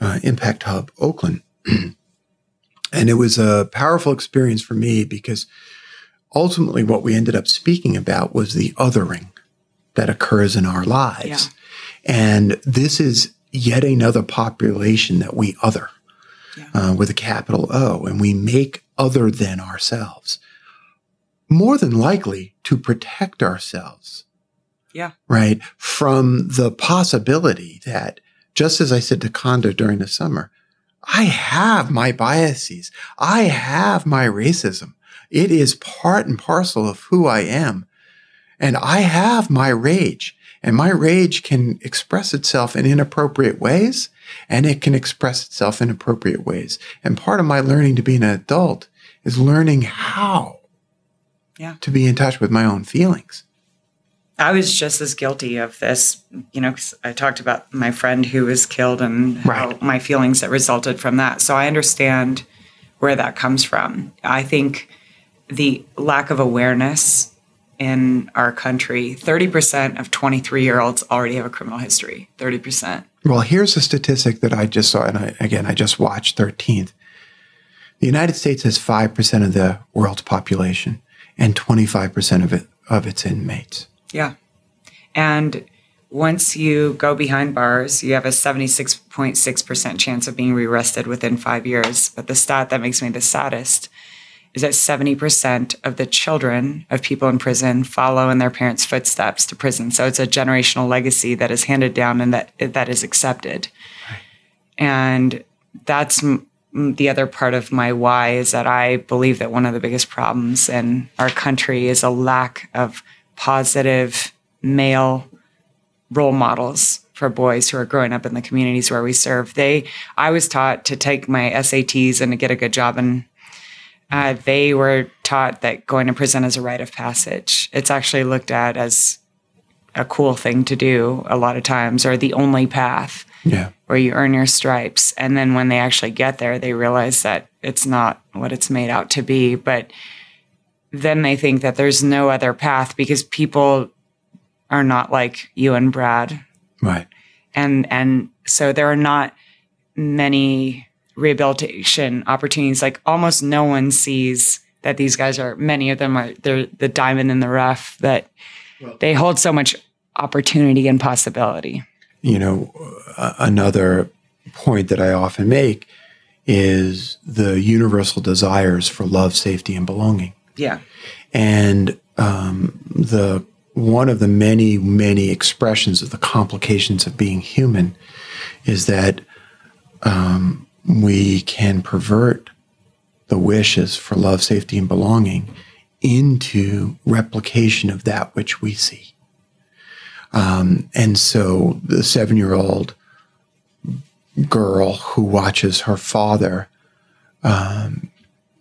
uh, Impact Hub Oakland. and it was a powerful experience for me because ultimately what we ended up speaking about was the othering that occurs in our lives. And this is yet another population that we other uh, with a capital O, and we make other than ourselves. More than likely to protect ourselves, Yeah. right, from the possibility that, just as I said to Konda during the summer, I have my biases. I have my racism. It is part and parcel of who I am. And I have my rage. And my rage can express itself in inappropriate ways and it can express itself in appropriate ways. And part of my learning to be an adult is learning how Yeah. to be in touch with my own feelings. I was just as guilty of this, you know, 'cause I talked about my friend who was killed and how Right. my feelings that resulted from that. So I understand where that comes from. I think the lack of awareness in our country 30% of 23 year olds already have a criminal history. 30%. Well, here's a statistic that I just saw, and I, again, I just watched 13th. The United States has 5% of the world's population and 25% of it of its inmates. Yeah. And once you go behind bars, you have a 76.6% chance of being rearrested within five years. But the stat that makes me the saddest is that 70% of the children of people in prison follow in their parents' footsteps to prison. So it's a generational legacy that is handed down and that that is accepted. And that's the other part of my why is that I believe that one of the biggest problems in our country is a lack of positive male role models for boys who are growing up in the communities where we serve. They, I was taught to take my SATs and to get a good job, and uh, they were taught that going to prison is a rite of passage. It's actually looked at as a cool thing to do a lot of times, or the only path Yeah. where you earn your stripes. And then when they actually get there, they realize that it's not what it's made out to be. But then they think that there's no other path because people are not like you and Brad. Right. And and so there are not many rehabilitation opportunities. Like almost no one sees that these guys are many of them are they're the diamond in the rough that they hold so much opportunity and possibility. You know, uh, another point that I often make is the universal desires for love, safety, and belonging. Yeah. and um, the one of the many many expressions of the complications of being human is that um, we can pervert the wishes for love safety and belonging into replication of that which we see um, and so the seven year old girl who watches her father um,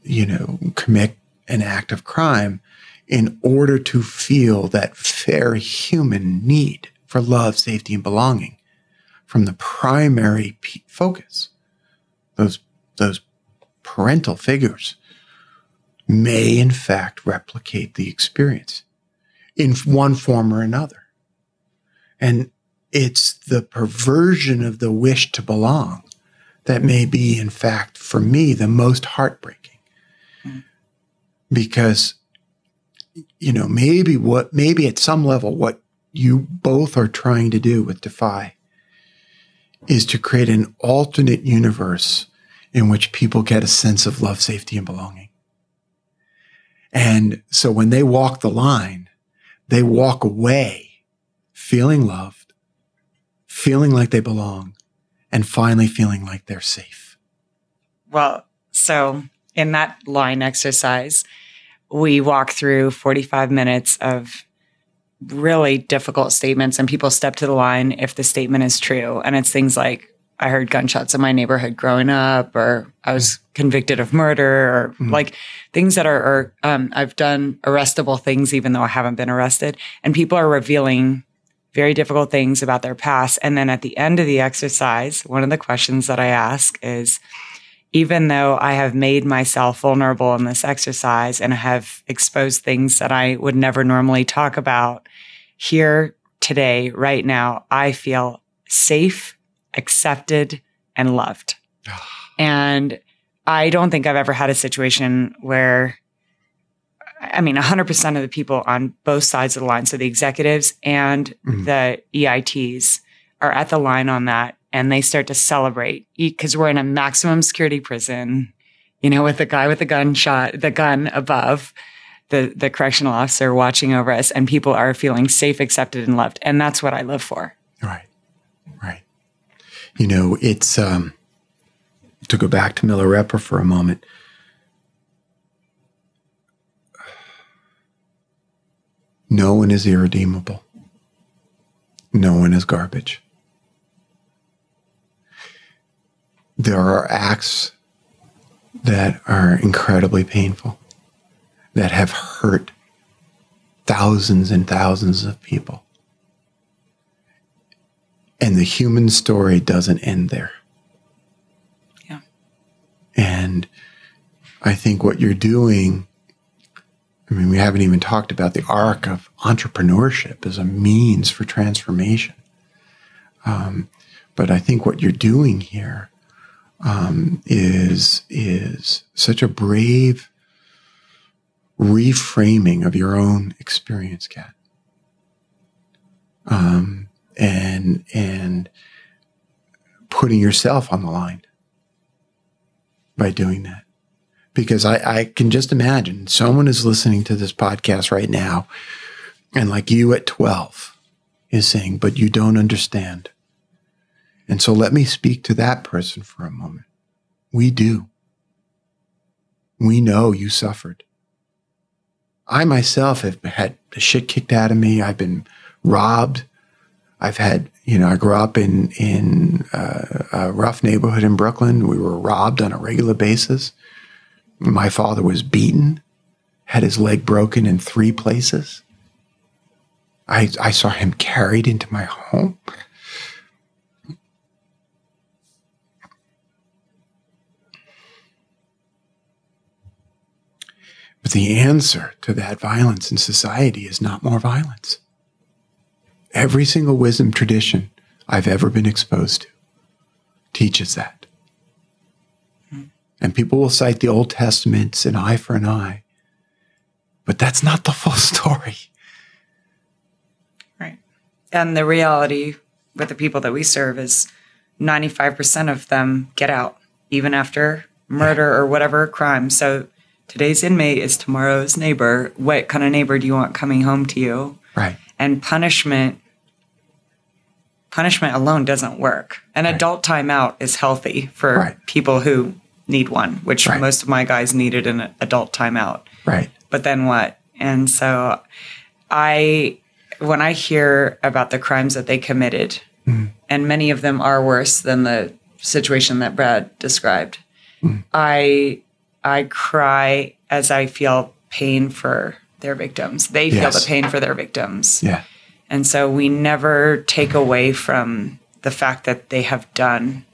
you know commit an act of crime in order to feel that fair human need for love, safety, and belonging from the primary p- focus, those, those parental figures, may in fact replicate the experience in one form or another. And it's the perversion of the wish to belong that may be, in fact, for me, the most heartbreaking. Because you know, maybe what, maybe at some level, what you both are trying to do with Defy is to create an alternate universe in which people get a sense of love, safety, and belonging. And so when they walk the line, they walk away feeling loved, feeling like they belong, and finally feeling like they're safe. Well, so in that line exercise, we walk through 45 minutes of really difficult statements and people step to the line if the statement is true. And it's things like, I heard gunshots in my neighborhood growing up, or I was convicted of murder, or like things that are, are um, I've done arrestable things, even though I haven't been arrested. And people are revealing very difficult things about their past. And then at the end of the exercise, one of the questions that I ask is, even though I have made myself vulnerable in this exercise and have exposed things that I would never normally talk about, here today, right now, I feel safe, accepted, and loved. and I don't think I've ever had a situation where, I mean, 100% of the people on both sides of the line, so the executives and mm-hmm. the EITs, are at the line on that and they start to celebrate because we're in a maximum security prison, you know, with the guy with the gunshot, the gun above the, the correctional officer watching over us and people are feeling safe, accepted and loved. And that's what I live for. Right. Right. You know, it's um to go back to Miller Milarepa for a moment. No one is irredeemable. No one is garbage. There are acts that are incredibly painful, that have hurt thousands and thousands of people. And the human story doesn't end there. Yeah. And I think what you're doing, I mean, we haven't even talked about the arc of entrepreneurship as a means for transformation. Um, but I think what you're doing here um, is is such a brave reframing of your own experience, Kat. Um, and and putting yourself on the line by doing that. Because I, I can just imagine someone is listening to this podcast right now, and like you at 12 is saying, but you don't understand. And so let me speak to that person for a moment. We do. We know you suffered. I myself have had the shit kicked out of me. I've been robbed. I've had, you know, I grew up in in uh, a rough neighborhood in Brooklyn. We were robbed on a regular basis. My father was beaten, had his leg broken in three places. I I saw him carried into my home. But the answer to that violence in society is not more violence. Every single wisdom tradition I've ever been exposed to teaches that. And people will cite the Old Testament's an eye for an eye, but that's not the full story. Right. And the reality with the people that we serve is 95% of them get out, even after murder or whatever crime. So today's inmate is tomorrow's neighbor. What kind of neighbor do you want coming home to you? Right. And punishment punishment alone doesn't work. An adult timeout is healthy for Right. people who need one, which Right. most of my guys needed an adult timeout Right. but then what? And so I, when I hear about the crimes that they committed, mm-hmm. and many of them are worse than the situation that Brad described, mm-hmm. I, I cry as I feel pain for their victims. They feel Yes. the pain for their victims. Yeah. And so we never take away from the fact that they have done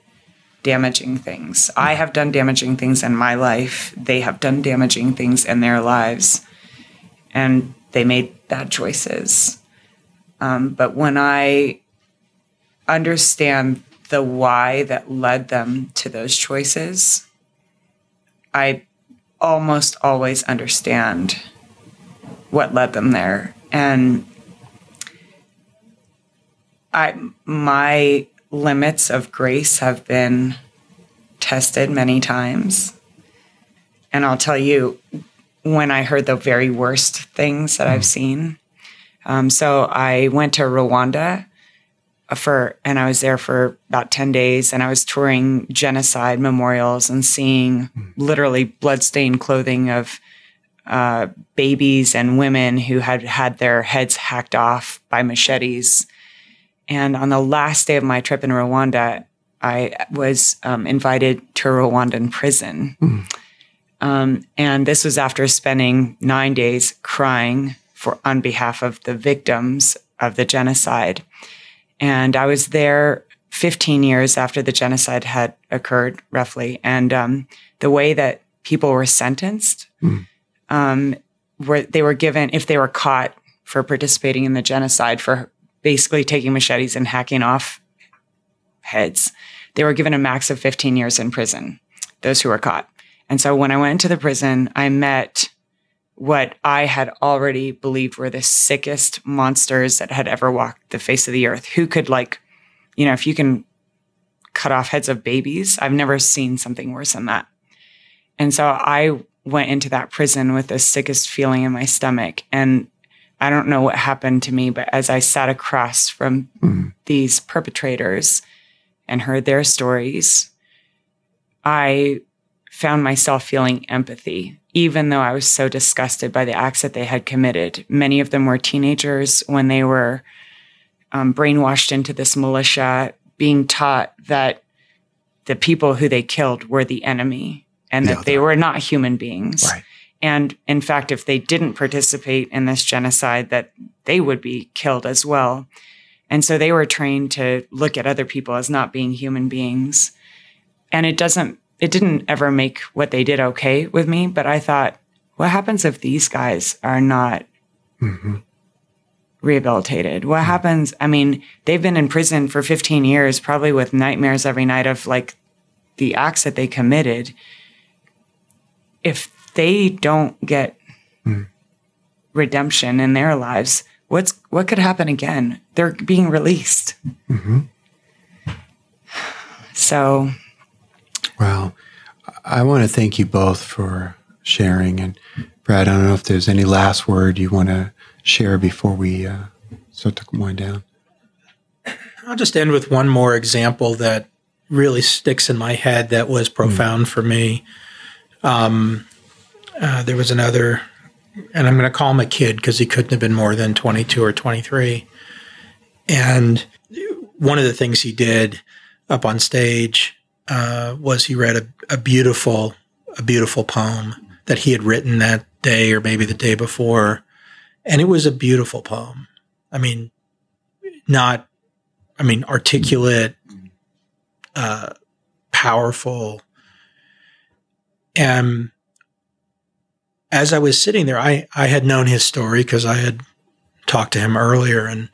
damaging things. I have done damaging things in my life. They have done damaging things in their lives. And they made bad choices. Um, but when I understand the why that led them to those choices, I almost always understand what led them there. And I my limits of grace have been tested many times. And I'll tell you, when I heard the very worst things that I've seen. Um, so I went to Rwanda for, and I was there for about 10 days and I was touring genocide memorials and seeing literally bloodstained clothing of uh, babies and women who had had their heads hacked off by machetes. And on the last day of my trip in Rwanda, I was um, invited to a Rwandan prison. Um, and this was after spending nine days crying for on behalf of the victims of the genocide. And I was there 15 years after the genocide had occurred, roughly. And um, the way that people were sentenced, um, where they were given, if they were caught for participating in the genocide, for basically taking machetes and hacking off heads, they were given a max of 15 years in prison, those who were caught. And so when I went into the prison, I met what I had already believed were the sickest monsters that had ever walked the face of the earth. Who could, like, you know, if you can cut off heads of babies, I've never seen something worse than that. And so I went into that prison with the sickest feeling in my stomach. And I don't know what happened to me, but as I sat across from mm-hmm. these perpetrators and heard their stories, I found myself feeling empathy, even though I was so disgusted by the acts that they had committed. Many of them were teenagers when they were um, brainwashed into this militia, being taught that the people who they killed were the enemy and that Yeah, they were not human beings. Right. And in fact, if they didn't participate in this genocide, that they would be killed as well. And so they were trained to look at other people as not being human beings. And it doesn't, it didn't ever make what they did okay with me. But I thought, what happens if these guys are not mm-hmm. rehabilitated? What mm-hmm. happens? I mean, they've been in prison for 15 years, probably with nightmares every night of like the acts that they committed. If they don't get mm. redemption in their lives, what's what could happen again? They're being released. Mm-hmm. So Well, I want to thank you both for sharing. And Brad, I don't know if there's any last word you want to share before we uh, start to wind down. I'll just end with one more example that really sticks in my head that was profound for me. Um, uh, there was another, and I'm going to call him a kid because he couldn't have been more than 22 or 23. And one of the things he did up on stage uh, was he read a, a beautiful, a beautiful poem that he had written that day or maybe the day before, and it was a beautiful poem. I mean, not I mean, articulate, uh, powerful. And as I was sitting there, I, I had known his story because I had talked to him earlier, and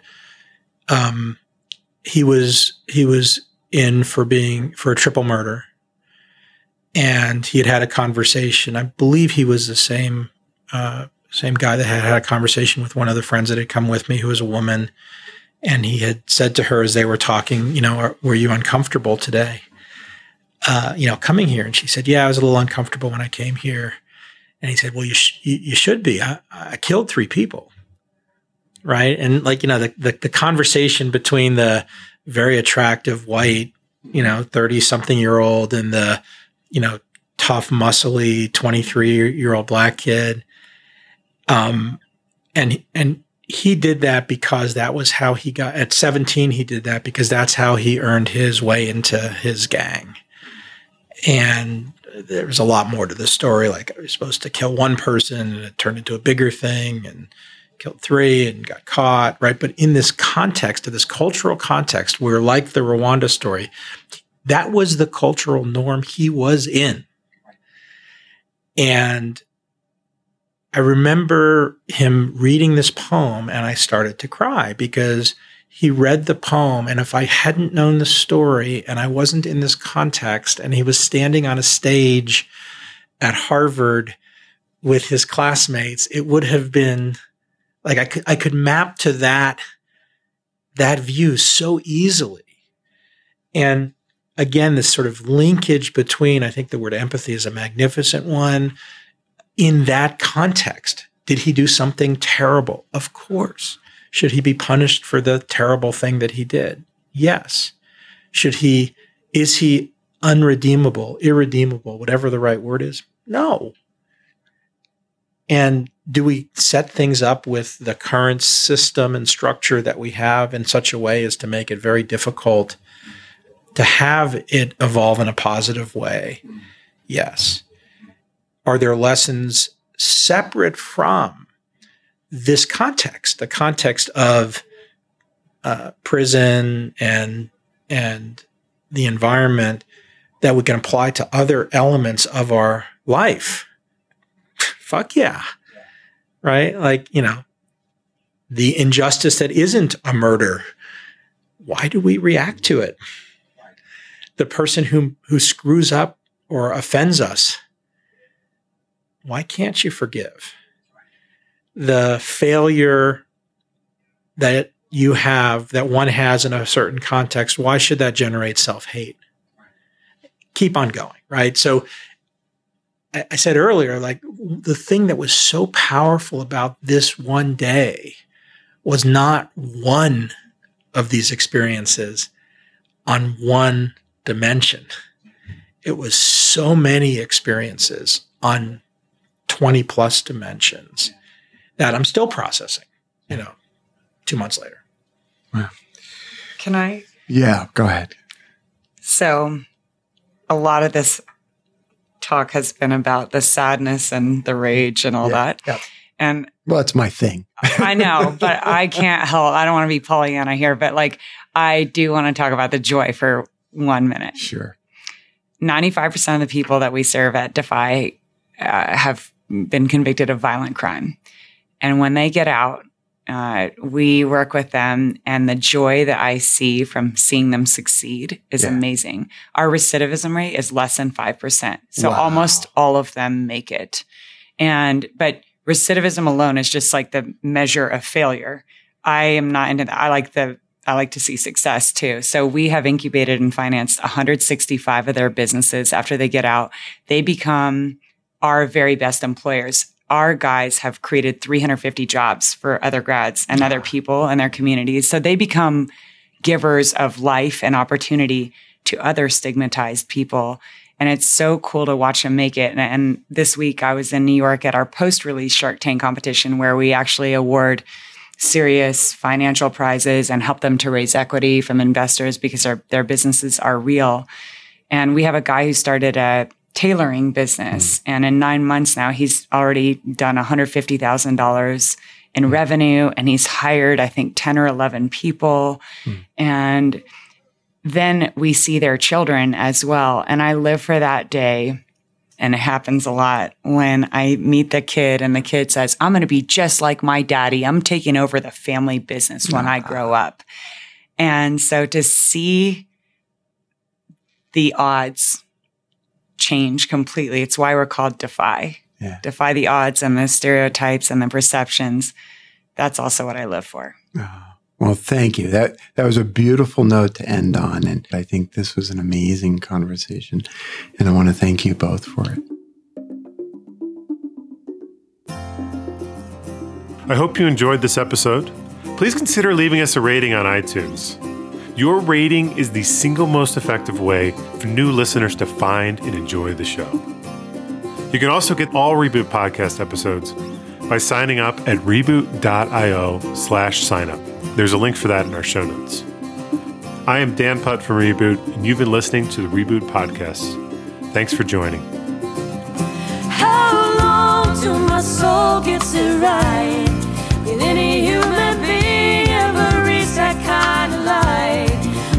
um, he was he was in for being for a triple murder, and he had had a conversation. I believe he was the same uh, same guy that had had a conversation with one of the friends that had come with me, who was a woman and he had said to her as they were talking, you know, were you uncomfortable today? Uh, you know, coming here, and she said, "Yeah, I was a little uncomfortable when I came here." And he said, "Well, you sh- you, should be. I, I killed three people, right?" And like you know, the, the the conversation between the very attractive white, you know, thirty something year old and the you know tough, muscly twenty three year old black kid, um, and and he did that because that was how he got at 17 he did that because that's how he earned his way into his gang. And there was a lot more to the story like i was supposed to kill one person and it turned into a bigger thing and killed three and got caught right but in this context of this cultural context where like the rwanda story that was the cultural norm he was in and I remember him reading this poem and I started to cry because he read the poem. And if I hadn't known the story and I wasn't in this context and he was standing on a stage at Harvard with his classmates, it would have been like I could, I could map to that, that view so easily. And again, this sort of linkage between, I think the word empathy is a magnificent one in that context. Did he do something terrible? Of course. Should he be punished for the terrible thing that he did? Yes. Should he, is he unredeemable, irredeemable, whatever the right word is? No. And do we set things up with the current system and structure that we have in such a way as to make it very difficult to have it evolve in a positive way? Yes. Are there lessons separate from this context, the context of uh, prison and and the environment that we can apply to other elements of our life? Fuck yeah. Right? Like, you know, the injustice that isn't a murder. Why do we react to it? The person who who screws up or offends us, why can't you forgive? The failure that you have, that one has in a certain context, why should that generate self hate? Keep on going, right? So I said earlier, like the thing that was so powerful about this one day was not one of these experiences on one dimension. It was so many experiences on 20 plus dimensions that I'm still processing, you know, two months later. Wow. Can I? Yeah, go ahead. So, a lot of this talk has been about the sadness and the rage and all Yeah, that. yeah. And Well, it's my thing. I know, but I can't help. I don't want to be Pollyanna here, but like, I do want to talk about the joy for one minute. Sure. 95% of the people that we serve at Defy uh, have been convicted of violent crime. And when they get out, uh, we work with them, and the joy that I see from seeing them succeed is Yeah. amazing. Our recidivism rate is less than 5%. So Wow. almost all of them make it. And, but recidivism alone is just like the measure of failure. I am not into that. I like the, I like to see success too. So we have incubated and financed 165 of their businesses after they get out. They become our very best employers. Our guys have created 350 jobs for other grads and other people in their communities. So they become givers of life and opportunity to other stigmatized people. And it's so cool to watch them make it. And, and this week I was in New York at our post release Shark Tank competition where we actually award serious financial prizes and help them to raise equity from investors because their businesses are real. And we have a guy who started a tailoring business. Mm-hmm. And in nine months now, he's already done $150,000 in mm-hmm. revenue and he's hired, I think, 10 or 11 people. Hmm. And then we see their children as well. And I live for that day. And it happens a lot when I meet the kid and the kid says, I'm going to be just like my daddy. I'm taking over the family business when I ah. grow up. And so to see the odds change completely, it's why we're called Defy. Yeah. Defy the odds and the stereotypes and the perceptions. That's also what I live for. Oh, well, thank you. That that was a beautiful note to end on, and I think this was an amazing conversation. And I want to thank you both for it. I hope you enjoyed this episode. Please consider leaving us a rating on iTunes. Your rating is the single most effective way for new listeners to find and enjoy the show. You can also get all Reboot podcast episodes by signing up at reboot.io slash sign up. There's a link for that in our show notes. I am Dan Putt from Reboot, and you've been listening to the Reboot Podcast. Thanks for joining. How long till my soul gets it right?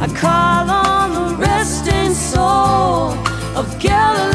I call on the resting soul of Galileo.